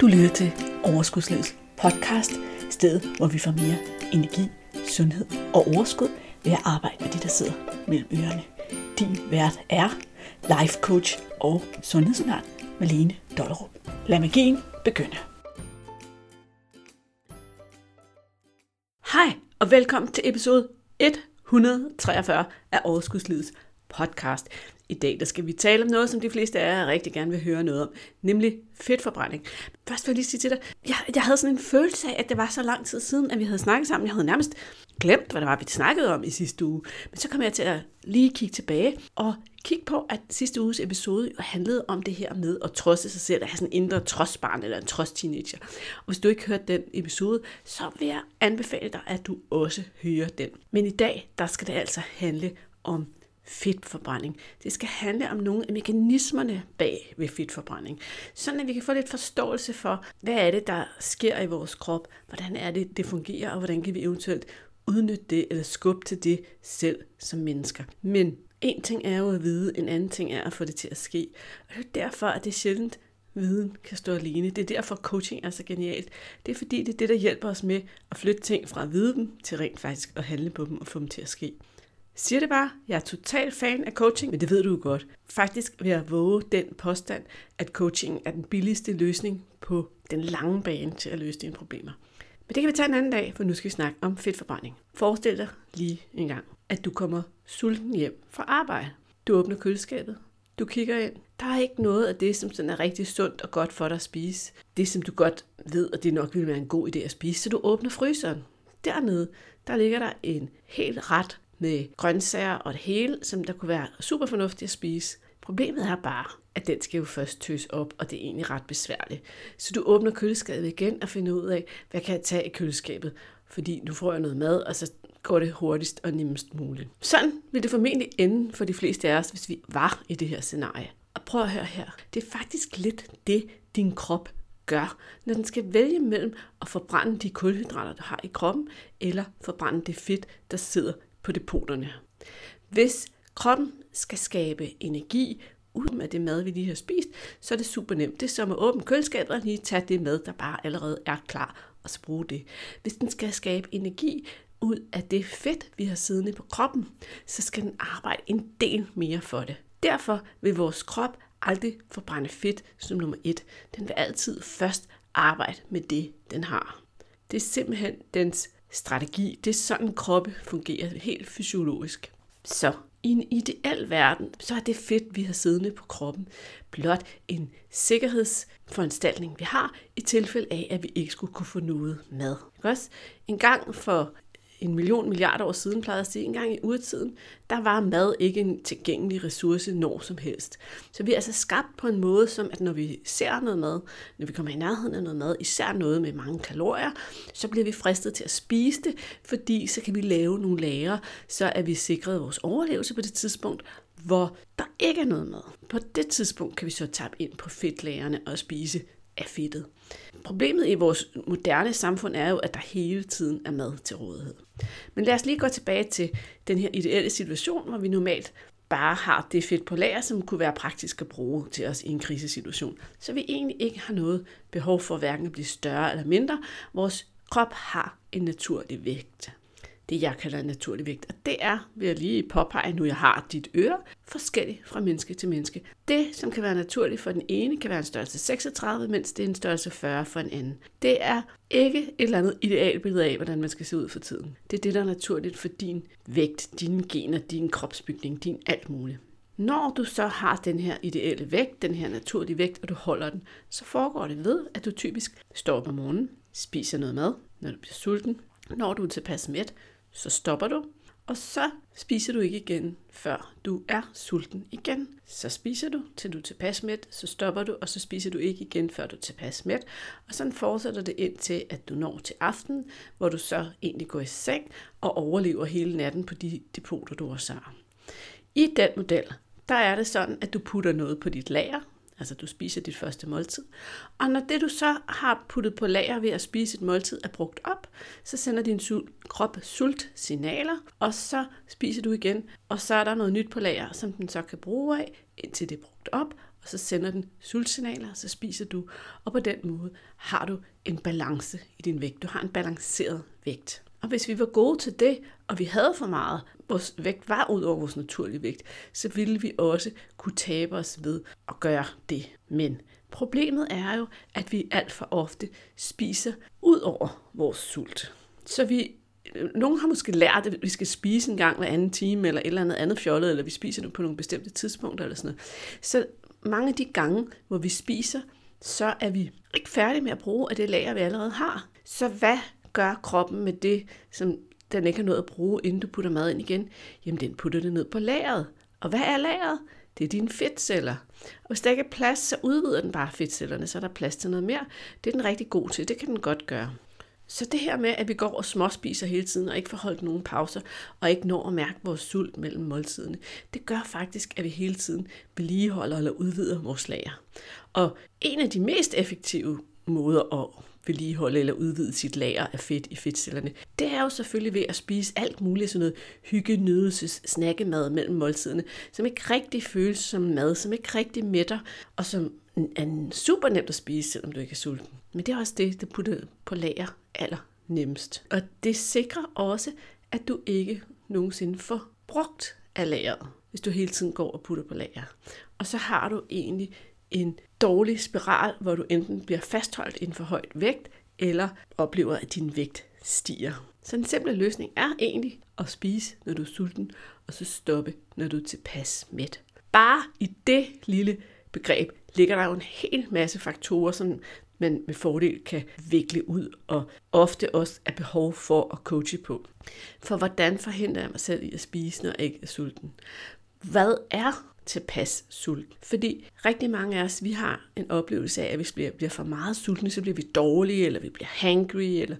Du lytter til Overskudslivets podcast, stedet hvor vi får mere energi, sundhed og overskud ved at arbejde med de, der sidder mellem ørerne. Din vært er life coach og sundhedsundern Malene Dollerup. Lad magien begynde. Hej og velkommen til episode 143 af Overskudslivets podcast. I dag der skal vi tale om noget, som de fleste af jer rigtig gerne vil høre noget om, nemlig fedtforbrænding. Først vil jeg lige sige til dig, jeg, jeg havde sådan en følelse af, at det var så lang tid siden, at vi havde snakket sammen. Jeg havde nærmest glemt, hvad det var, vi snakkede om i sidste uge. Men så kom jeg til at lige kigge tilbage og kigge på, at sidste uges episode handlede om det her med at trodse sig selv, at have sådan en indre trodsbarn eller en trods teenager. Og hvis du ikke hørte den episode, så vil jeg anbefale dig, at du også hører den. Men i dag, der skal det altså handle om fedtforbrænding. Det skal handle om nogle af mekanismerne bag ved fedtforbrænding, sådan at vi kan få lidt forståelse for, hvad er det, der sker i vores krop, hvordan er det, det fungerer, og hvordan kan vi eventuelt udnytte det eller skubbe til det selv som mennesker. Men en ting er jo at vide, en anden ting er at få det til at ske. Og det er derfor, at det er sjældent, viden kan stå alene. Det er derfor, coaching er så genialt. Det er fordi, det er det, der hjælper os med at flytte ting fra at vide dem, til rent faktisk at handle på dem og få dem til at ske siger det bare, jeg er total fan af coaching, men det ved du jo godt. Faktisk vil jeg våge den påstand, at coaching er den billigste løsning på den lange bane til at løse dine problemer. Men det kan vi tage en anden dag, for nu skal vi snakke om fedtforbrænding. Forestil dig lige en gang, at du kommer sulten hjem fra arbejde. Du åbner køleskabet, du kigger ind. Der er ikke noget af det, som sådan er rigtig sundt og godt for dig at spise. Det, som du godt ved, at det nok ville være en god idé at spise, så du åbner fryseren. Dernede, der ligger der en helt ret med grøntsager og det hele, som der kunne være super fornuftigt at spise. Problemet er bare, at den skal jo først tøs op, og det er egentlig ret besværligt. Så du åbner køleskabet igen og finder ud af, hvad kan jeg tage i køleskabet? Fordi nu får jeg noget mad, og så går det hurtigst og nemmest muligt. Sådan vil det formentlig ende for de fleste af os, hvis vi var i det her scenarie. Og prøv at høre her. Det er faktisk lidt det, din krop gør, når den skal vælge mellem at forbrænde de kulhydrater, du har i kroppen, eller forbrænde det fedt, der sidder på depoterne. Hvis kroppen skal skabe energi ud af det mad, vi lige har spist, så er det super nemt. Det er som at åbne køleskabet og lige tage det mad, der bare allerede er klar, og så bruge det. Hvis den skal skabe energi ud af det fedt, vi har siddende på kroppen, så skal den arbejde en del mere for det. Derfor vil vores krop aldrig forbrænde fedt som nummer et. Den vil altid først arbejde med det, den har. Det er simpelthen dens strategi. Det er sådan, kroppe fungerer helt fysiologisk. Så i en ideel verden, så er det fedt, vi har siddende på kroppen, blot en sikkerhedsforanstaltning, vi har i tilfælde af, at vi ikke skulle kunne få noget mad. Også en gang for en million milliarder år siden, plejede at sige, en gang i urtiden, der var mad ikke en tilgængelig ressource når som helst. Så vi er altså skabt på en måde, som at når vi ser noget mad, når vi kommer i nærheden af noget mad, især noget med mange kalorier, så bliver vi fristet til at spise det, fordi så kan vi lave nogle lager, så er vi sikret vores overlevelse på det tidspunkt, hvor der ikke er noget mad. På det tidspunkt kan vi så tabe ind på fedtlagerne og spise af fedtet. Problemet i vores moderne samfund er jo, at der hele tiden er mad til rådighed. Men lad os lige gå tilbage til den her ideelle situation, hvor vi normalt bare har det fedt på lager, som kunne være praktisk at bruge til os i en krisesituation. Så vi egentlig ikke har noget behov for hverken at blive større eller mindre. Vores krop har en naturlig vægt det, jeg kalder naturlig vægt. Og det er, vil jeg lige påpege, nu jeg har dit øre, forskelligt fra menneske til menneske. Det, som kan være naturligt for den ene, kan være en størrelse 36, mens det er en størrelse 40 for en anden. Det er ikke et eller andet idealbillede af, hvordan man skal se ud for tiden. Det er det, der er naturligt for din vægt, dine gener, din kropsbygning, din alt muligt. Når du så har den her ideelle vægt, den her naturlige vægt, og du holder den, så foregår det ved, at du typisk står op om morgenen, spiser noget mad, når du bliver sulten, når du er tilpas mæt, så stopper du, og så spiser du ikke igen, før du er sulten igen. Så spiser du, til du er tilpas mæt, så stopper du, og så spiser du ikke igen, før du er tilpas mæt. Og sådan fortsætter det ind til, at du når til aften, hvor du så egentlig går i seng og overlever hele natten på de depoter, du har I den model, der er det sådan, at du putter noget på dit lager, Altså du spiser dit første måltid. Og når det du så har puttet på lager ved at spise et måltid er brugt op, så sender din krop sultsignaler, og så spiser du igen, og så er der noget nyt på lager, som den så kan bruge af, indtil det er brugt op, og så sender den sultsignaler, så spiser du, og på den måde har du en balance i din vægt. Du har en balanceret vægt. Og hvis vi var gode til det, og vi havde for meget, vores vægt var ud over vores naturlige vægt, så ville vi også kunne tabe os ved at gøre det. Men problemet er jo, at vi alt for ofte spiser ud over vores sult. Så vi nogen har måske lært, at vi skal spise en gang hver anden time, eller et eller andet andet fjollet, eller vi spiser det på nogle bestemte tidspunkter, eller sådan noget. Så mange af de gange, hvor vi spiser, så er vi ikke færdige med at bruge af det lager, vi allerede har. Så hvad gør kroppen med det, som den ikke har nået at bruge, inden du putter mad ind igen? Jamen, den putter det ned på lageret. Og hvad er lageret? Det er dine fedtceller. Og hvis der ikke er plads, så udvider den bare fedtcellerne, så er der plads til noget mere. Det er den rigtig god til. Det kan den godt gøre. Så det her med, at vi går og småspiser hele tiden, og ikke får holdt nogen pauser, og ikke når at mærke vores sult mellem måltiderne, det gør faktisk, at vi hele tiden vedligeholder eller udvider vores lager. Og en af de mest effektive måder at vedligeholde eller udvide sit lager af fedt i fedtcellerne, det er jo selvfølgelig ved at spise alt muligt sådan noget hygge, nydelses, snakkemad mellem måltiderne, som ikke rigtig føles som mad, som ikke rigtig mætter, og som er super nemt at spise, selvom du ikke er sulten. Men det er også det, der putter på lager aller nemmest. Og det sikrer også, at du ikke nogensinde får brugt af lageret, hvis du hele tiden går og putter på lager. Og så har du egentlig en dårlig spiral, hvor du enten bliver fastholdt i en for højt vægt, eller oplever, at din vægt stiger. Så en simpel løsning er egentlig at spise, når du er sulten, og så stoppe, når du er tilpas mæt. Bare i det lille begreb ligger der jo en hel masse faktorer, som man med fordel kan vikle ud, og ofte også er behov for at coache på. For hvordan forhindrer jeg mig selv i at spise, når jeg ikke er sulten? Hvad er tilpas sult. Fordi rigtig mange af os, vi har en oplevelse af, at hvis vi bliver for meget sultne, så bliver vi dårlige, eller vi bliver hangry, eller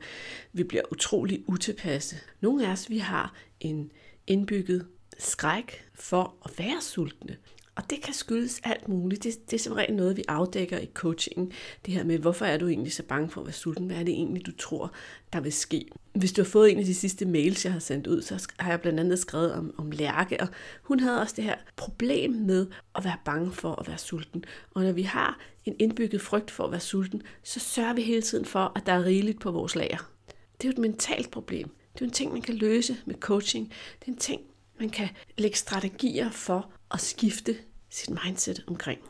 vi bliver utrolig utilpasse. Nogle af os, vi har en indbygget skræk for at være sultne. Og det kan skyldes alt muligt. Det, det er som regel noget, vi afdækker i coachingen. Det her med, hvorfor er du egentlig så bange for at være sulten? Hvad er det egentlig, du tror, der vil ske? Hvis du har fået en af de sidste mails, jeg har sendt ud, så har jeg blandt andet skrevet om, om Lærke, og hun havde også det her problem med at være bange for at være sulten. Og når vi har en indbygget frygt for at være sulten, så sørger vi hele tiden for, at der er rigeligt på vores lager. Det er jo et mentalt problem. Det er en ting, man kan løse med coaching. Det er en ting, man kan lægge strategier for at skifte sit mindset omkring.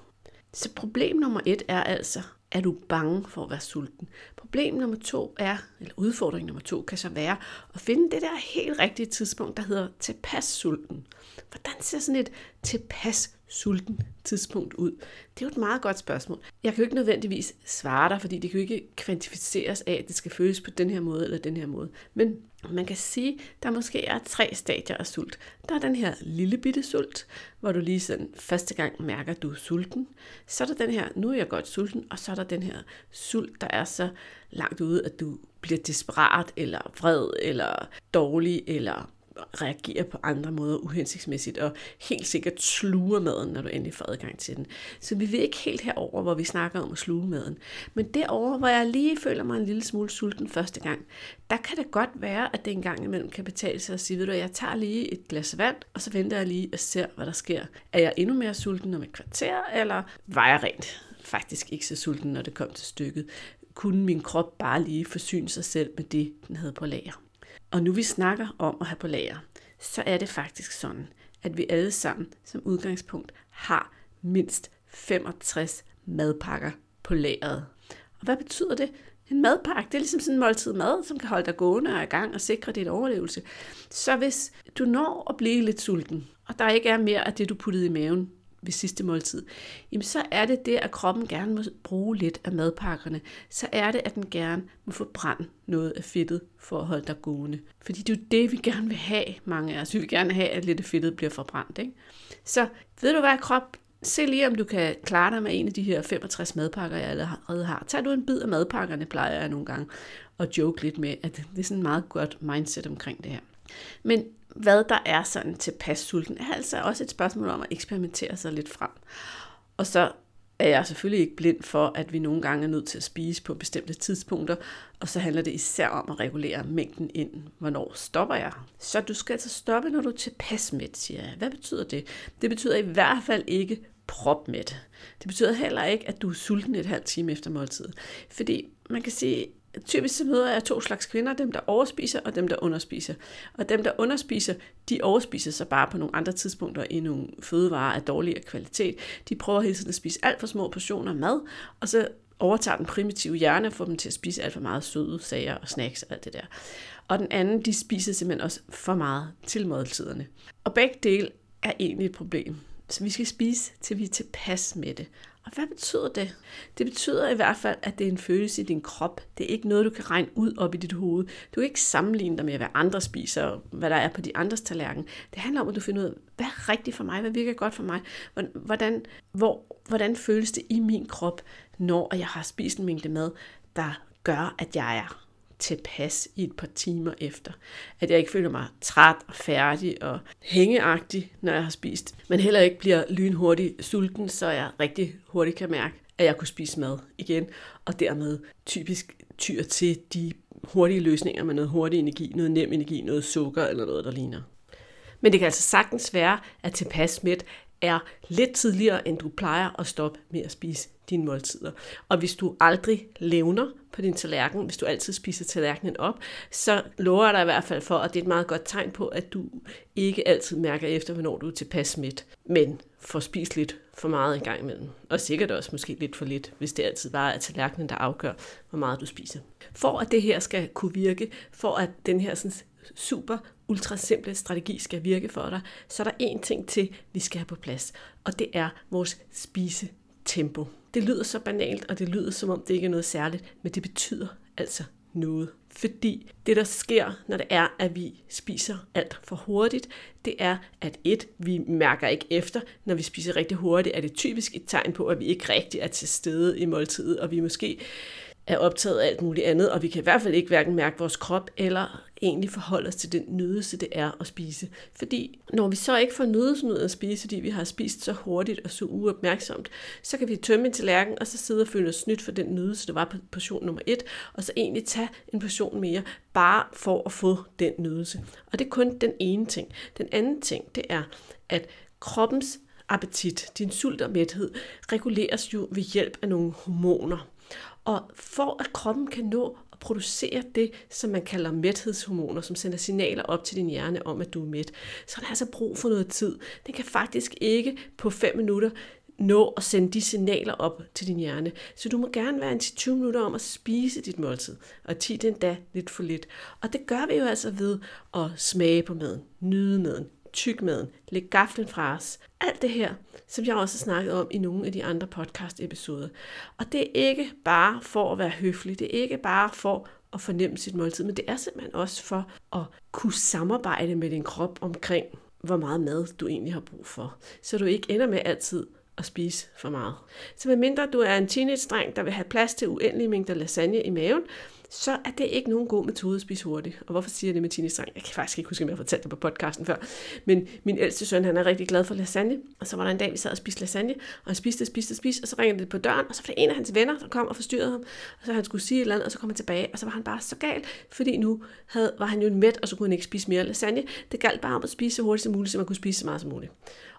Så problem nummer et er altså, er du bange for at være sulten? Problem nummer to er, eller udfordring nummer to kan så være, at finde det der helt rigtige tidspunkt, der hedder tilpas sulten. Hvordan ser sådan et tilpas sulten tidspunkt ud? Det er jo et meget godt spørgsmål. Jeg kan jo ikke nødvendigvis svare dig, fordi det kan jo ikke kvantificeres af, at det skal føles på den her måde eller den her måde. Men man kan sige, at der måske er tre stadier af sult. Der er den her lille bitte sult, hvor du lige sådan første gang mærker, at du er sulten. Så er der den her, nu er jeg godt sulten, og så er der den her sult, der er så langt ude, at du bliver desperat, eller vred, eller dårlig, eller reagerer på andre måder uhensigtsmæssigt, og helt sikkert sluger maden, når du endelig får adgang til den. Så vi vil ikke helt herover, hvor vi snakker om at sluge maden. Men derover, hvor jeg lige føler mig en lille smule sulten første gang, der kan det godt være, at det en gang imellem kan betale sig at sige, ved du, jeg tager lige et glas vand, og så venter jeg lige og ser, hvad der sker. Er jeg endnu mere sulten om et kvarter, eller var jeg rent faktisk ikke så sulten, når det kom til stykket? Kunne min krop bare lige forsyne sig selv med det, den havde på lager? Og nu vi snakker om at have på lager, så er det faktisk sådan, at vi alle sammen som udgangspunkt har mindst 65 madpakker på lageret. Og hvad betyder det? En madpakke, det er ligesom sådan en måltid mad, som kan holde dig gående og i gang og sikre dit overlevelse. Så hvis du når at blive lidt sulten, og der ikke er mere af det, du puttede i maven, ved sidste måltid, jamen så er det det, at kroppen gerne må bruge lidt af madpakkerne. Så er det, at den gerne må forbrænde noget af fedtet for at holde dig gående. Fordi det er jo det, vi gerne vil have, mange af os. Vi vil gerne have, at lidt af fedtet bliver forbrændt. Ikke? Så ved du hvad, krop? Se lige, om du kan klare dig med en af de her 65 madpakker, jeg allerede har. Tag du en bid af madpakkerne, plejer jeg nogle gange at joke lidt med, at det er sådan en meget godt mindset omkring det her. Men hvad der er sådan tilpas sulten, er altså også et spørgsmål om at eksperimentere sig lidt frem. Og så er jeg selvfølgelig ikke blind for, at vi nogle gange er nødt til at spise på bestemte tidspunkter, og så handler det især om at regulere mængden ind. Hvornår stopper jeg? Så du skal altså stoppe, når du er tilpas med, siger jeg. Hvad betyder det? Det betyder i hvert fald ikke propmæt. Det betyder heller ikke, at du er sulten et halvt time efter måltidet. Fordi man kan sige, typisk så møder jeg to slags kvinder, dem der overspiser og dem der underspiser. Og dem der underspiser, de overspiser sig bare på nogle andre tidspunkter i nogle fødevarer af dårligere kvalitet. De prøver hele tiden at spise alt for små portioner mad, og så overtager den primitive hjerne og får dem til at spise alt for meget søde sager og snacks og alt det der. Og den anden, de spiser simpelthen også for meget til måltiderne. Og begge dele er egentlig et problem. Så vi skal spise, til vi er tilpas med det. Og hvad betyder det? Det betyder i hvert fald, at det er en følelse i din krop. Det er ikke noget, du kan regne ud op i dit hoved. Du kan ikke sammenligne dig med, hvad andre spiser, og hvad der er på de andres tallerken. Det handler om, at du finder ud af, hvad er rigtigt for mig? Hvad virker godt for mig? Hvordan, hvor, hvordan føles det i min krop, når jeg har spist en mængde mad, der gør, at jeg er tilpas i et par timer efter. At jeg ikke føler mig træt og færdig og hængeagtig, når jeg har spist. Men heller ikke bliver lynhurtigt sulten, så jeg rigtig hurtigt kan mærke, at jeg kunne spise mad igen. Og dermed typisk tyr til de hurtige løsninger med noget hurtig energi, noget nem energi, noget sukker eller noget, der ligner. Men det kan altså sagtens være, at tilpas mæt er lidt tidligere, end du plejer at stoppe med at spise dine måltider. Og hvis du aldrig levner på din tallerken, hvis du altid spiser tallerkenen op, så lover jeg dig i hvert fald for, at det er et meget godt tegn på, at du ikke altid mærker efter, hvornår du er tilpas midt, men får spist lidt for meget i gang imellem. Og sikkert også måske lidt for lidt, hvis det altid bare er tallerkenen, der afgør, hvor meget du spiser. For at det her skal kunne virke, for at den her sådan, super ultra simple strategi skal virke for dig, så er der én ting til, vi skal have på plads, og det er vores spisetempo. Det lyder så banalt, og det lyder som om det ikke er noget særligt, men det betyder altså noget. Fordi det, der sker, når det er, at vi spiser alt for hurtigt, det er, at et, vi mærker ikke efter. Når vi spiser rigtig hurtigt, er det typisk et tegn på, at vi ikke rigtig er til stede i måltidet, og vi måske er optaget af alt muligt andet, og vi kan i hvert fald ikke hverken mærke vores krop eller egentlig forholde os til den nydelse, det er at spise. Fordi når vi så ikke får nydelsen ud af at spise, fordi vi har spist så hurtigt og så uopmærksomt, så kan vi tømme en tallerken, og så sidde og føle os snydt for den nydelse, der var på portion nummer et, og så egentlig tage en portion mere, bare for at få den nydelse. Og det er kun den ene ting. Den anden ting, det er, at kroppens appetit, din sult og mæthed, reguleres jo ved hjælp af nogle hormoner. Og for at kroppen kan nå at producere det, som man kalder mæthedshormoner, som sender signaler op til din hjerne om, at du er mæt, så er der altså brug for noget tid. Det kan faktisk ikke på 5 minutter nå at sende de signaler op til din hjerne. Så du må gerne være en 20 minutter om at spise dit måltid, og 10 den da lidt for lidt. Og det gør vi jo altså ved at smage på maden, nyde maden, tyk maden, læg gaflen fra os. Alt det her, som jeg også har snakket om i nogle af de andre podcast-episoder. Og det er ikke bare for at være høflig, det er ikke bare for at fornemme sit måltid, men det er simpelthen også for at kunne samarbejde med din krop omkring, hvor meget mad du egentlig har brug for. Så du ikke ender med altid at spise for meget. Så medmindre du er en teenage-dreng, der vil have plads til uendelige mængder lasagne i maven, så er det ikke nogen god metode at spise hurtigt. Og hvorfor siger jeg det med Tine Strang? Jeg kan faktisk ikke huske, om jeg har fortalt det på podcasten før. Men min ældste søn, han er rigtig glad for lasagne. Og så var der en dag, vi sad og spiste lasagne, og han spiste, spiste, spiste, og så ringede det på døren, og så var det en af hans venner, der kom og forstyrrede ham. Og så han skulle sige et eller andet, og så kom han tilbage, og så var han bare så gal, fordi nu havde, var han jo en mæt, og så kunne han ikke spise mere lasagne. Det galt bare om at spise så hurtigt som muligt, så man kunne spise så meget som muligt.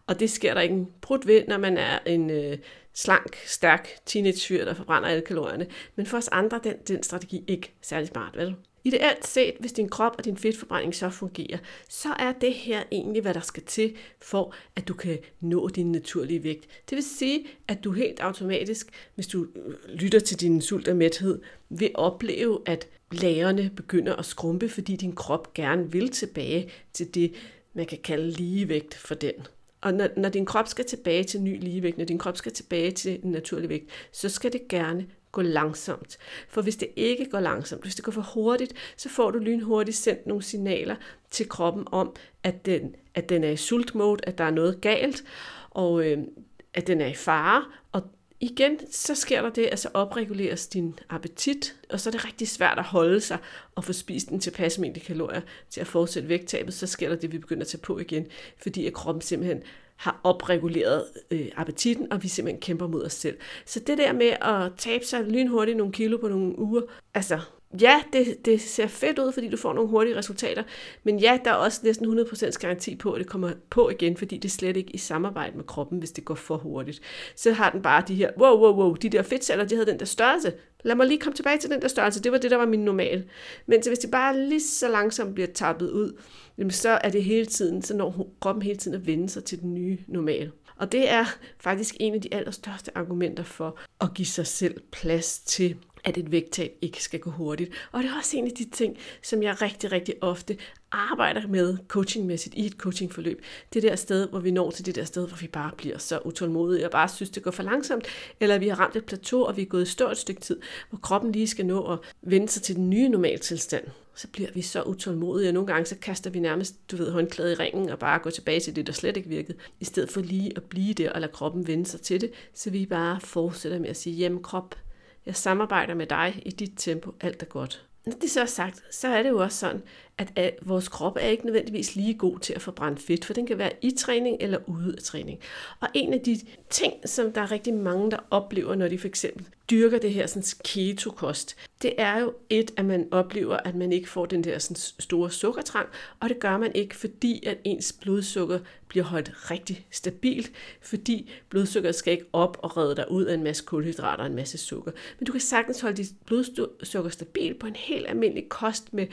Og det sker der ikke en brud ved, når man er en øh, slank, stærk teenage-fyr, der forbrænder alle kalorierne. Men for os andre den, den strategi ikke særlig smart, vel? Ideelt set, hvis din krop og din fedtforbrænding så fungerer, så er det her egentlig, hvad der skal til, for at du kan nå din naturlige vægt. Det vil sige, at du helt automatisk, hvis du øh, lytter til din sult og mæthed, vil opleve, at lagerne begynder at skrumpe, fordi din krop gerne vil tilbage til det, man kan kalde ligevægt for den. Og når, når din krop skal tilbage til ny ligevægt, når din krop skal tilbage til en naturlig vægt, så skal det gerne gå langsomt. For hvis det ikke går langsomt, hvis det går for hurtigt, så får du lynhurtigt sendt nogle signaler til kroppen om, at den, at den er i sultmode, at der er noget galt, og øh, at den er i fare, og igen, så sker der det, at så opreguleres din appetit, og så er det rigtig svært at holde sig og få spist en tilpas mængde kalorier til at fortsætte vægttabet, så sker der det, at vi begynder at tage på igen, fordi at kroppen simpelthen har opreguleret øh, appetitten, og vi simpelthen kæmper mod os selv. Så det der med at tabe sig lynhurtigt nogle kilo på nogle uger, altså, ja, det, det ser fedt ud, fordi du får nogle hurtige resultater, men ja, der er også næsten 100% garanti på, at det kommer på igen, fordi det er slet ikke i samarbejde med kroppen, hvis det går for hurtigt. Så har den bare de her, wow, wow, wow, de der fedtceller, de havde den der størrelse. Lad mig lige komme tilbage til den der størrelse, det var det, der var min normal. Men hvis det bare lige så langsomt bliver tappet ud, så er det hele tiden, så når kroppen hele tiden at vende sig til den nye normal. Og det er faktisk en af de allerstørste argumenter for at give sig selv plads til at et vægttab ikke skal gå hurtigt. Og det er også en af de ting, som jeg rigtig, rigtig ofte arbejder med coachingmæssigt i et coachingforløb. Det der sted, hvor vi når til det der sted, hvor vi bare bliver så utålmodige og bare synes, det går for langsomt, eller vi har ramt et plateau, og vi er gået et stort stykke tid, hvor kroppen lige skal nå at vende sig til den nye normaltilstand. Så bliver vi så utålmodige, og nogle gange så kaster vi nærmest, du ved, håndklædet i ringen og bare går tilbage til det, der slet ikke virkede, i stedet for lige at blive der og lade kroppen vende sig til det, så vi bare fortsætter med at sige, jamen krop, jeg samarbejder med dig i dit tempo, alt er godt. Når det så er sagt, så er det jo også sådan, at vores krop er ikke nødvendigvis lige god til at forbrænde fedt, for den kan være i træning eller ude af træning. Og en af de ting, som der er rigtig mange, der oplever, når de for eksempel dyrker det her sådan keto-kost, det er jo et, at man oplever, at man ikke får den der sådan store sukkertrang, og det gør man ikke, fordi at ens blodsukker bliver holdt rigtig stabilt, fordi blodsukkeret skal ikke op og redde dig ud af en masse kulhydrater og en masse sukker. Men du kan sagtens holde dit blodsukker stabilt på en helt almindelig kost med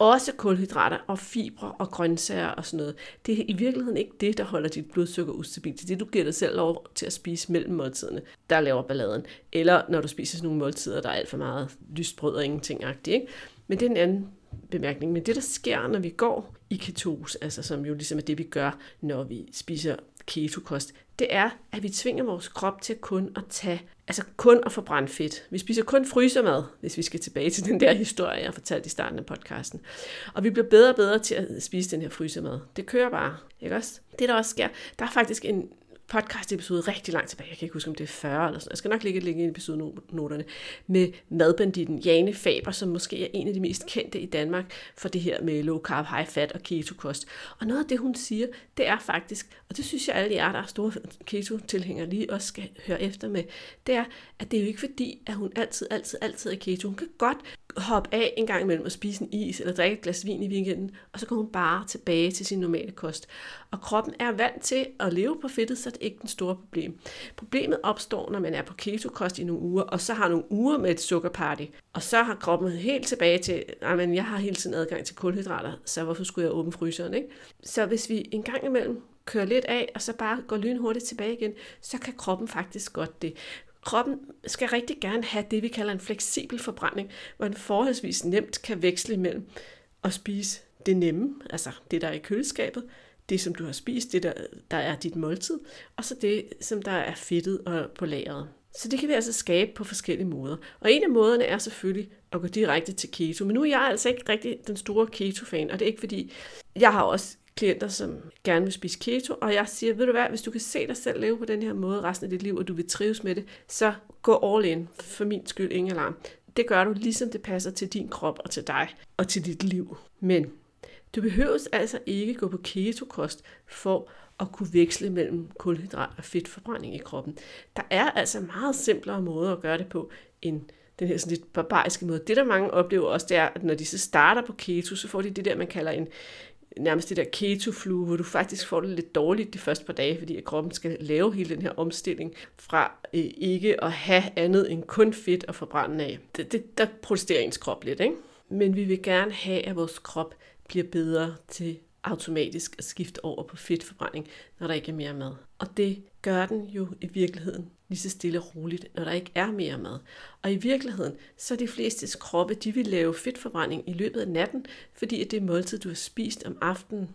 også kulhydrater og fibre og grøntsager og sådan noget. Det er i virkeligheden ikke det, der holder dit blodsukker ustabilt. Det er det, du giver dig selv lov til at spise mellem måltiderne, der laver balladen. Eller når du spiser sådan nogle måltider, der er alt for meget lystbrød og ingenting ikke? Men det er en anden bemærkning. Men det, der sker, når vi går i ketose, altså som jo ligesom er det, vi gør, når vi spiser ketokost, det er, at vi tvinger vores krop til kun at tage, altså kun at forbrænde fedt. Vi spiser kun frysermad, hvis vi skal tilbage til den der historie, jeg fortalte i starten af podcasten. Og vi bliver bedre og bedre til at spise den her frysermad. Det kører bare, ikke også? Det der også sker, der er faktisk en podcast-episode rigtig langt tilbage. Jeg kan ikke huske, om det er 40 eller sådan Jeg skal nok lægge et link i episodenoterne med madbanditten Jane Faber, som måske er en af de mest kendte i Danmark for det her med low carb, high fat og keto-kost. Og noget af det, hun siger, det er faktisk, og det synes jeg alle jer, der er store keto-tilhængere, lige også skal høre efter med, det er, at det er jo ikke fordi, at hun altid, altid, altid er keto. Hun kan godt hoppe af en gang imellem og spise en is eller drikke et glas vin i weekenden, og så går hun bare tilbage til sin normale kost. Og kroppen er vant til at leve på fedtet, så det er ikke den store problem. Problemet opstår, når man er på ketokost i nogle uger, og så har nogle uger med et sukkerparty, og så har kroppen helt tilbage til, at jeg har hele tiden adgang til kulhydrater, så hvorfor skulle jeg åbne fryseren, ikke? Så hvis vi en gang imellem kører lidt af, og så bare går lynhurtigt tilbage igen, så kan kroppen faktisk godt det. Kroppen skal rigtig gerne have det, vi kalder en fleksibel forbrænding, hvor den forholdsvis nemt kan veksle mellem at spise det nemme, altså det, der er i køleskabet, det, som du har spist, det, der, der er dit måltid, og så det, som der er fedtet og på lageret. Så det kan vi altså skabe på forskellige måder. Og en af måderne er selvfølgelig at gå direkte til keto. Men nu er jeg altså ikke rigtig den store keto-fan, og det er ikke fordi, jeg har også klienter, som gerne vil spise keto, og jeg siger, ved du hvad, hvis du kan se dig selv leve på den her måde resten af dit liv, og du vil trives med det, så gå all in, for min skyld, ingen alarm. Det gør du, ligesom det passer til din krop og til dig og til dit liv. Men du behøves altså ikke gå på ketokost for at kunne veksle mellem kulhydrat og fedtforbrænding i kroppen. Der er altså meget simplere måder at gøre det på, end den her sådan lidt barbariske måde. Det, der mange oplever også, det er, at når de så starter på keto, så får de det der, man kalder en nærmest det der ketoflu hvor du faktisk får det lidt dårligt de første par dage, fordi at kroppen skal lave hele den her omstilling fra øh, ikke at have andet end kun fedt at forbrænde af. Det, det, der protesterer ens krop lidt, ikke? Men vi vil gerne have, at vores krop bliver bedre til automatisk at skifte over på fedtforbrænding, når der ikke er mere mad. Og det gør den jo i virkeligheden lige så stille og roligt, når der ikke er mere mad. Og i virkeligheden, så er de fleste kroppe, de vil lave fedtforbrænding i løbet af natten, fordi at det måltid, du har spist om aftenen,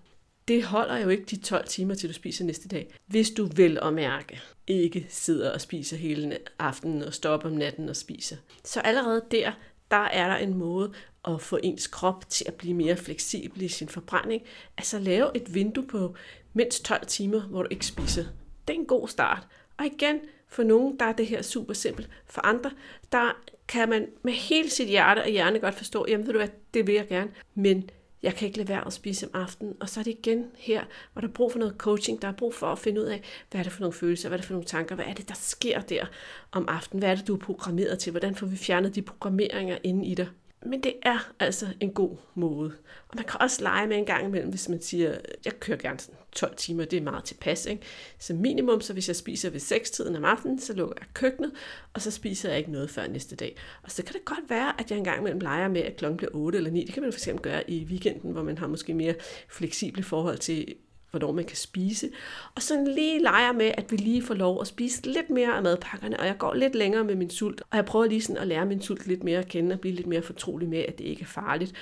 det holder jo ikke de 12 timer, til du spiser næste dag. Hvis du vil og mærke, ikke sidder og spiser hele aftenen og stopper om natten og spiser. Så allerede der, der er der en måde at få ens krop til at blive mere fleksibel i sin forbrænding. Altså lave et vindue på mindst 12 timer, hvor du ikke spiser. Det er en god start. Og igen, for nogen, der er det her super simpelt. For andre, der kan man med hele sit hjerte og hjerne godt forstå, jamen ved du hvad, det vil jeg gerne, men jeg kan ikke lade være at spise om aftenen. Og så er det igen her, hvor der er brug for noget coaching, der er brug for at finde ud af, hvad er det for nogle følelser, hvad er det for nogle tanker, hvad er det, der sker der om aftenen, hvad er det, du er programmeret til, hvordan får vi fjernet de programmeringer inde i dig. Men det er altså en god måde. Og man kan også lege med en gang imellem, hvis man siger, jeg kører gerne sådan 12 timer, det er meget tilpas. Ikke? Så minimum, så hvis jeg spiser ved 6 tiden om aftenen, så lukker jeg køkkenet, og så spiser jeg ikke noget før næste dag. Og så kan det godt være, at jeg en gang imellem leger med, at klokken bliver 8 eller 9. Det kan man for eksempel gøre i weekenden, hvor man har måske mere fleksible forhold til, hvornår man kan spise. Og så lige leger med, at vi lige får lov at spise lidt mere af madpakkerne, og jeg går lidt længere med min sult, og jeg prøver lige sådan at lære min sult lidt mere at kende, og blive lidt mere fortrolig med, at det ikke er farligt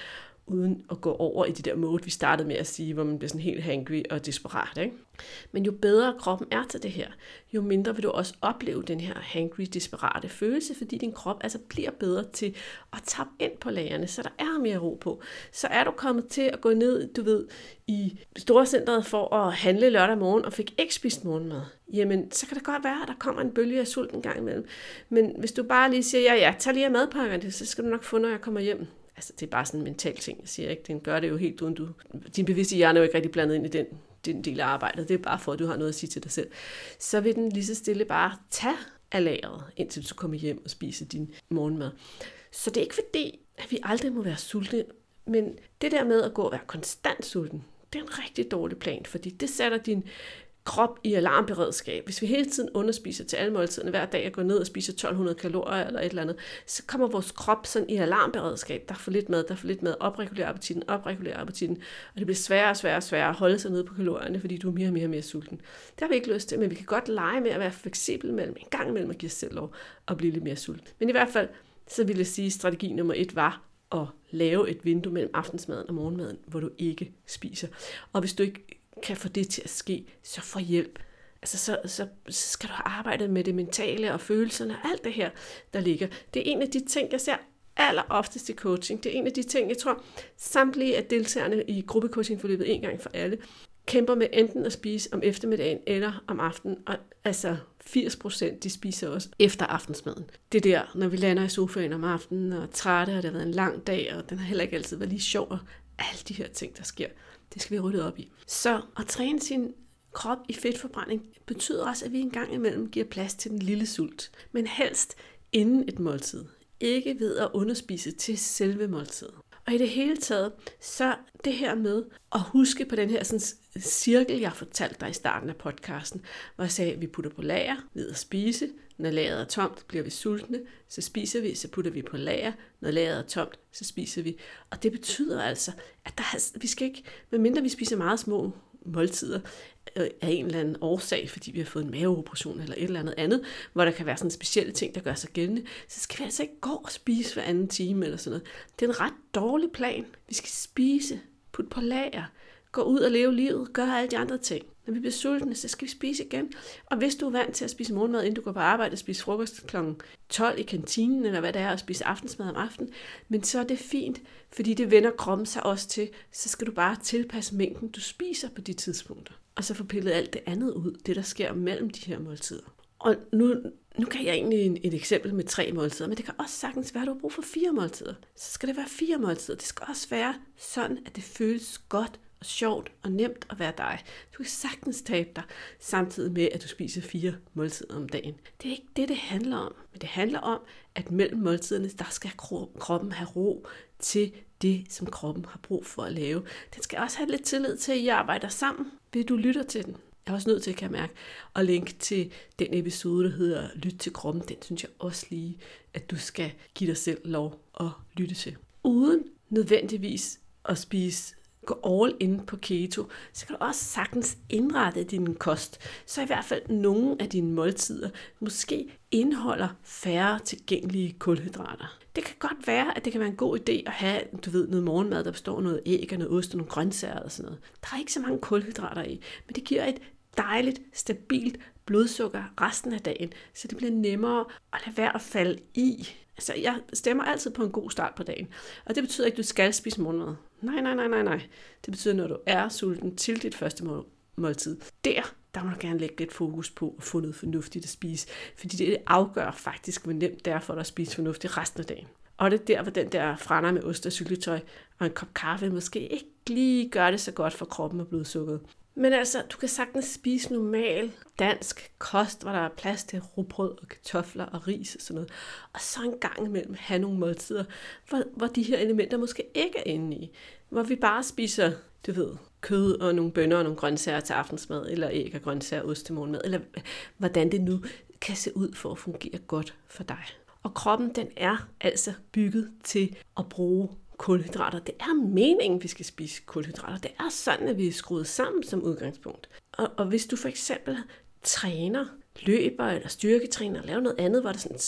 uden at gå over i det der mode, vi startede med at sige, hvor man bliver sådan helt hangry og desperat. Ikke? Men jo bedre kroppen er til det her, jo mindre vil du også opleve den her hangry, desperate følelse, fordi din krop altså bliver bedre til at tappe ind på lagerne, så der er mere ro på. Så er du kommet til at gå ned, du ved, i storcentret for at handle lørdag morgen og fik ikke spist morgenmad, jamen så kan det godt være, at der kommer en bølge af sult en gang imellem. Men hvis du bare lige siger, ja ja, tag lige af madpakkerne, så skal du nok få, når jeg kommer hjem altså det er bare sådan en mental ting, jeg siger ikke. Den gør det jo helt uden du... Din bevidste hjerne er jo ikke rigtig blandet ind i den, den del af arbejdet. Det er bare for, at du har noget at sige til dig selv. Så vil den lige så stille bare tage af lageret, indtil du kommer hjem og spiser din morgenmad. Så det er ikke fordi, at vi aldrig må være sultne, men det der med at gå og være konstant sulten, det er en rigtig dårlig plan, fordi det sætter din krop i alarmberedskab. Hvis vi hele tiden underspiser til alle måltiderne hver dag og går ned og spiser 1200 kalorier eller et eller andet, så kommer vores krop sådan i alarmberedskab. Der er for lidt mad, der er for lidt mad. Opregulere appetitten, opregulere appetitten. Og det bliver sværere og sværere og sværere at holde sig nede på kalorierne, fordi du er mere og mere og mere sulten. Det har vi ikke lyst til, men vi kan godt lege med at være fleksibel mellem en gang imellem at give os selv lov at blive lidt mere sulten. Men i hvert fald, så vil jeg sige, at strategi nummer et var at lave et vindue mellem aftensmaden og morgenmaden, hvor du ikke spiser. Og hvis du ikke kan få det til at ske, så få hjælp. Altså, så, så, så skal du arbejde med det mentale og følelserne og alt det her, der ligger. Det er en af de ting, jeg ser aller oftest i coaching. Det er en af de ting, jeg tror, samtlige af deltagerne i gruppecoachingforløbet en gang for alle, kæmper med enten at spise om eftermiddagen eller om aftenen. Og altså 80 procent, de spiser også efter aftensmaden. Det der, når vi lander i sofaen om aftenen og er trætte, og det har været en lang dag, og den har heller ikke altid været lige sjov, og alle de her ting, der sker. Det skal vi ryddet op i. Så at træne sin krop i fedtforbrænding betyder også, at vi en gang imellem giver plads til den lille sult. Men helst inden et måltid. Ikke ved at underspise til selve måltidet. Og i det hele taget, så det her med at huske på den her sådan, cirkel, jeg fortalte dig i starten af podcasten, hvor jeg sagde, at vi putter på lager ved at spise. Når lageret er tomt, bliver vi sultne, så spiser vi, så putter vi på lager. Når lageret er tomt, så spiser vi. Og det betyder altså, at der, vi skal ikke, medmindre vi spiser meget små måltider øh, af en eller anden årsag, fordi vi har fået en maveoperation eller et eller andet andet, hvor der kan være sådan specielle ting, der gør sig gældende, så skal vi altså ikke gå og spise hver anden time eller sådan noget. Det er en ret dårlig plan. Vi skal spise, putte på lager, gå ud og leve livet, gøre alle de andre ting. Når vi bliver sultne, så skal vi spise igen. Og hvis du er vant til at spise morgenmad, inden du går på arbejde og spise frokost kl. 12 i kantinen, eller hvad det er, og spise aftensmad om aftenen, men så er det fint, fordi det vender kroppen sig også til. Så skal du bare tilpasse mængden, du spiser på de tidspunkter. Og så få pillet alt det andet ud, det der sker mellem de her måltider. Og nu, nu kan jeg egentlig et eksempel med tre måltider, men det kan også sagtens være, at du har brug for fire måltider. Så skal det være fire måltider. Det skal også være sådan, at det føles godt og sjovt og nemt at være dig. Du kan sagtens tabe dig, samtidig med, at du spiser fire måltider om dagen. Det er ikke det, det handler om. Men det handler om, at mellem måltiderne, der skal kroppen have ro til det, som kroppen har brug for at lave. Den skal også have lidt tillid til, at I arbejder sammen, ved du lytter til den. Jeg er også nødt til, kan jeg mærke, at linke til den episode, der hedder Lyt til kroppen. Den synes jeg også lige, at du skal give dig selv lov at lytte til. Uden nødvendigvis at spise gå all in på keto, så kan du også sagtens indrette din kost, så i hvert fald nogle af dine måltider måske indeholder færre tilgængelige kulhydrater. Det kan godt være, at det kan være en god idé at have, du ved, noget morgenmad, der består af noget æg og noget ost og nogle grøntsager og sådan noget. Der er ikke så mange kulhydrater i, men det giver et dejligt, stabilt blodsukker resten af dagen, så det bliver nemmere at lade være at falde i. Altså, jeg stemmer altid på en god start på dagen. Og det betyder ikke, at du skal spise morgenmad. Nej, nej, nej, nej, nej. Det betyder, når du er sulten til dit første måltid. Der, der må du gerne lægge lidt fokus på at få noget fornuftigt at spise. Fordi det afgør faktisk, hvor nemt det er for dig at spise fornuftigt resten af dagen. Og det er der, hvor den der franer med ost og syltetøj og en kop kaffe måske ikke lige gør det så godt for kroppen og blodsukkeret. Men altså, du kan sagtens spise normal dansk kost, hvor der er plads til rugbrød og kartofler og ris og sådan noget. Og så en gang imellem have nogle måltider, hvor, hvor de her elementer måske ikke er inde i. Hvor vi bare spiser, du ved, kød og nogle bønner og nogle grøntsager til aftensmad, eller æg og grøntsager og ost til morgenmad, eller hvordan det nu kan se ud for at fungere godt for dig. Og kroppen, den er altså bygget til at bruge kulhydrater. Det er meningen, vi skal spise kulhydrater. Det er sådan, at vi er skruet sammen som udgangspunkt. Og, og hvis du for eksempel træner, løber eller styrketræner, eller laver noget andet, hvor, der sådan,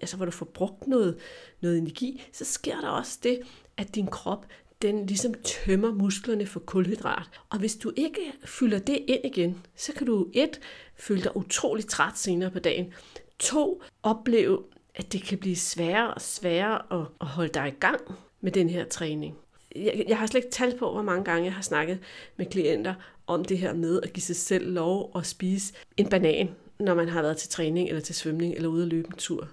altså, hvor du får brugt noget, noget energi, så sker der også det, at din krop den ligesom tømmer musklerne for kulhydrat. Og hvis du ikke fylder det ind igen, så kan du et, føle dig utrolig træt senere på dagen. To, opleve, at det kan blive sværere og sværere at, at holde dig i gang med den her træning. Jeg, jeg har slet ikke talt på, hvor mange gange jeg har snakket med klienter om det her med at give sig selv lov at spise en banan, når man har været til træning eller til svømning eller ude at løbe en tur.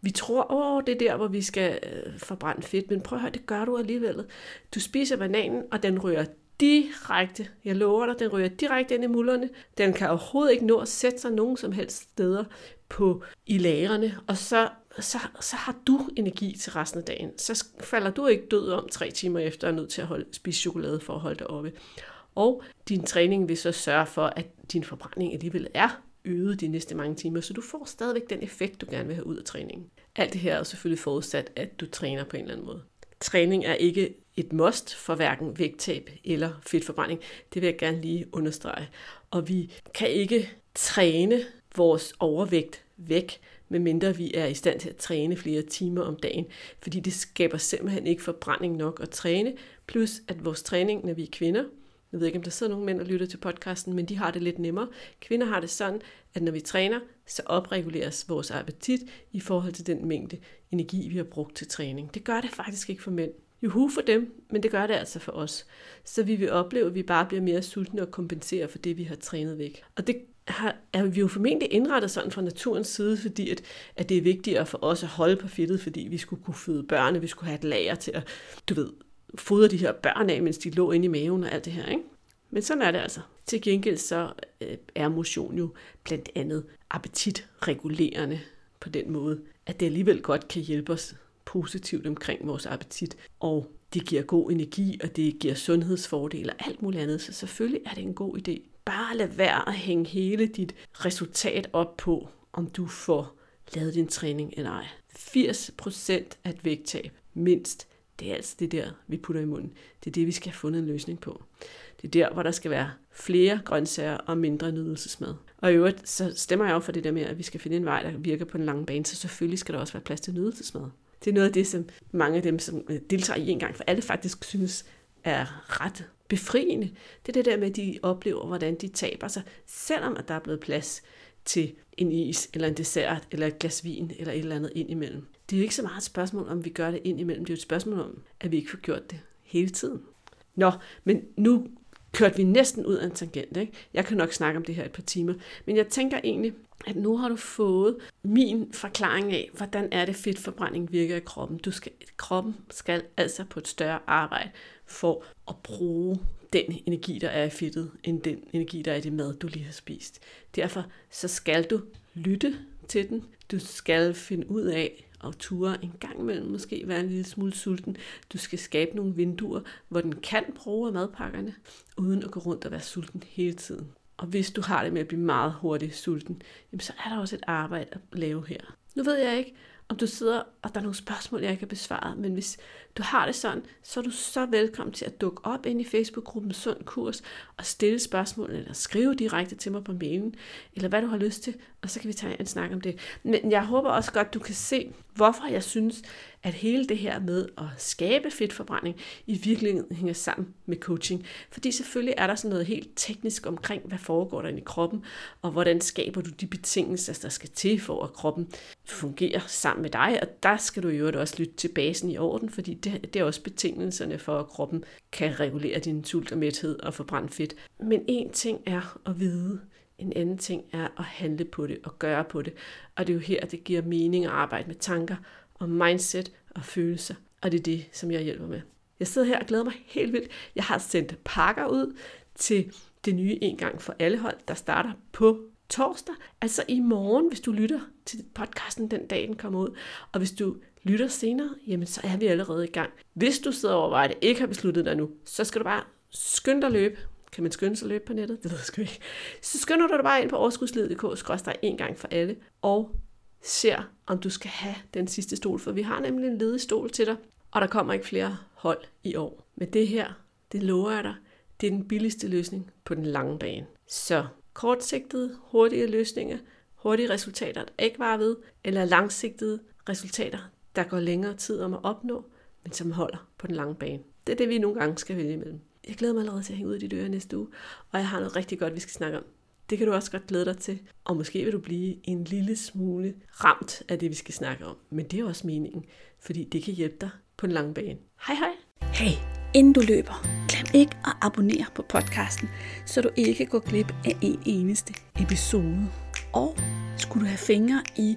Vi tror, åh, det er der, hvor vi skal øh, forbrænde fedt, men prøv at høre, det gør du alligevel. Du spiser bananen, og den rører direkte, jeg lover dig, den ryger direkte ind i mullerne. Den kan overhovedet ikke nå at sætte sig nogen som helst steder på i lagerne, og så, så, så har du energi til resten af dagen. Så falder du ikke død om tre timer efter, og er nødt til at holde, spise chokolade for at holde dig oppe. Og din træning vil så sørge for, at din forbrænding alligevel er øget de næste mange timer, så du får stadigvæk den effekt, du gerne vil have ud af træningen. Alt det her er selvfølgelig forudsat, at du træner på en eller anden måde. Træning er ikke et must for hverken vægttab eller fedtforbrænding. Det vil jeg gerne lige understrege. Og vi kan ikke træne vores overvægt væk, medmindre vi er i stand til at træne flere timer om dagen, fordi det skaber simpelthen ikke forbrænding nok at træne, plus at vores træning, når vi er kvinder, jeg ved ikke, om der sidder nogle mænd og lytter til podcasten, men de har det lidt nemmere. Kvinder har det sådan, at når vi træner, så opreguleres vores appetit i forhold til den mængde energi, vi har brugt til træning. Det gør det faktisk ikke for mænd. Juhu for dem, men det gør det altså for os. Så vi vil opleve, at vi bare bliver mere sultne og kompenserer for det, vi har trænet væk. Og det har, er vi jo formentlig indrettet sådan fra naturens side, fordi at, at det er vigtigere for os at holde på fedtet, fordi vi skulle kunne føde børn, og vi skulle have et lager til at, du ved, fodre de her børn af, mens de lå inde i maven og alt det her, ikke? Men sådan er det altså. Til gengæld så øh, er motion jo blandt andet appetitregulerende på den måde, at det alligevel godt kan hjælpe os positivt omkring vores appetit, og det giver god energi, og det giver sundhedsfordele og alt muligt andet, så selvfølgelig er det en god idé. Bare lad være at hænge hele dit resultat op på, om du får lavet din træning eller ej. 80% af et vægttab, mindst, det er altså det der, vi putter i munden. Det er det, vi skal have fundet en løsning på. Det er der, hvor der skal være flere grøntsager og mindre nydelsesmad. Og i øvrigt, så stemmer jeg jo for det der med, at vi skal finde en vej, der virker på den lange bane, så selvfølgelig skal der også være plads til nydelsesmad. Det er noget af det, som mange af dem, som øh, deltager i en gang for alle faktisk synes er ret befriende. Det er det der med, at de oplever, hvordan de taber sig, selvom at der er blevet plads til en is, eller en dessert, eller et glas vin, eller et eller andet ind imellem. Det er jo ikke så meget et spørgsmål, om vi gør det ind imellem. Det er jo et spørgsmål om, at vi ikke får gjort det hele tiden. Nå, men nu kørte vi næsten ud af en tangent. Ikke? Jeg kan nok snakke om det her et par timer. Men jeg tænker egentlig, at nu har du fået min forklaring af, hvordan er det fedtforbrænding virker i kroppen. Du skal, kroppen skal altså på et større arbejde for at bruge den energi, der er i fedtet, end den energi, der er i det mad, du lige har spist. Derfor så skal du lytte til den. Du skal finde ud af, og ture en gang imellem måske være en lille smule sulten. Du skal skabe nogle vinduer, hvor den kan bruge af madpakkerne, uden at gå rundt og være sulten hele tiden. Og hvis du har det med at blive meget hurtigt sulten, jamen så er der også et arbejde at lave her. Nu ved jeg ikke, om du sidder, og der er nogle spørgsmål, jeg ikke har besvaret, men hvis du har det sådan, så er du så velkommen til at dukke op ind i Facebook-gruppen Sund Kurs og stille spørgsmål, eller skrive direkte til mig på mailen, eller hvad du har lyst til, og så kan vi tage en snak om det. Men jeg håber også godt, du kan se, hvorfor jeg synes, at hele det her med at skabe fedtforbrænding i virkeligheden hænger sammen med coaching. Fordi selvfølgelig er der sådan noget helt teknisk omkring, hvad foregår der i kroppen, og hvordan skaber du de betingelser, der skal til for, at kroppen fungerer sammen med dig. Og der skal du jo også lytte til basen i orden, fordi det, det er også betingelserne for, at kroppen kan regulere din sult og mæthed og forbrænde fedt. Men en ting er at vide, en anden ting er at handle på det og gøre på det. Og det er jo her, det giver mening at arbejde med tanker og mindset og følelser. Og det er det, som jeg hjælper med. Jeg sidder her og glæder mig helt vildt. Jeg har sendt pakker ud til det nye En gang for alle hold, der starter på torsdag, altså i morgen, hvis du lytter til podcasten den dag, den kommer ud. Og hvis du lytter senere, jamen så er vi allerede i gang. Hvis du sidder og overvejer det, ikke har besluttet dig nu, så skal du bare skynde dig at løbe. Kan man skynde sig at løbe på nettet? Det ved jeg sgu ikke. Så skynder du dig bare ind på overskudsledet.dk, en gang for alle, og ser, om du skal have den sidste stol, for vi har nemlig en ledig stol til dig, og der kommer ikke flere hold i år. Men det her, det lover jeg dig, det er den billigste løsning på den lange bane. Så kortsigtede, hurtige løsninger, hurtige resultater, der ikke var ved, eller langsigtede resultater, der går længere tid om at opnå, men som holder på den lange bane. Det er det, vi nogle gange skal vælge imellem. Jeg glæder mig allerede til at hænge ud i dit øre næste uge, og jeg har noget rigtig godt, vi skal snakke om. Det kan du også godt glæde dig til, og måske vil du blive en lille smule ramt af det, vi skal snakke om. Men det er også meningen, fordi det kan hjælpe dig på den lange bane. Hej hej! Hey, inden du løber, glem ikke at abonnere på podcasten, så du ikke går glip af en eneste episode. Og skulle du have fingre i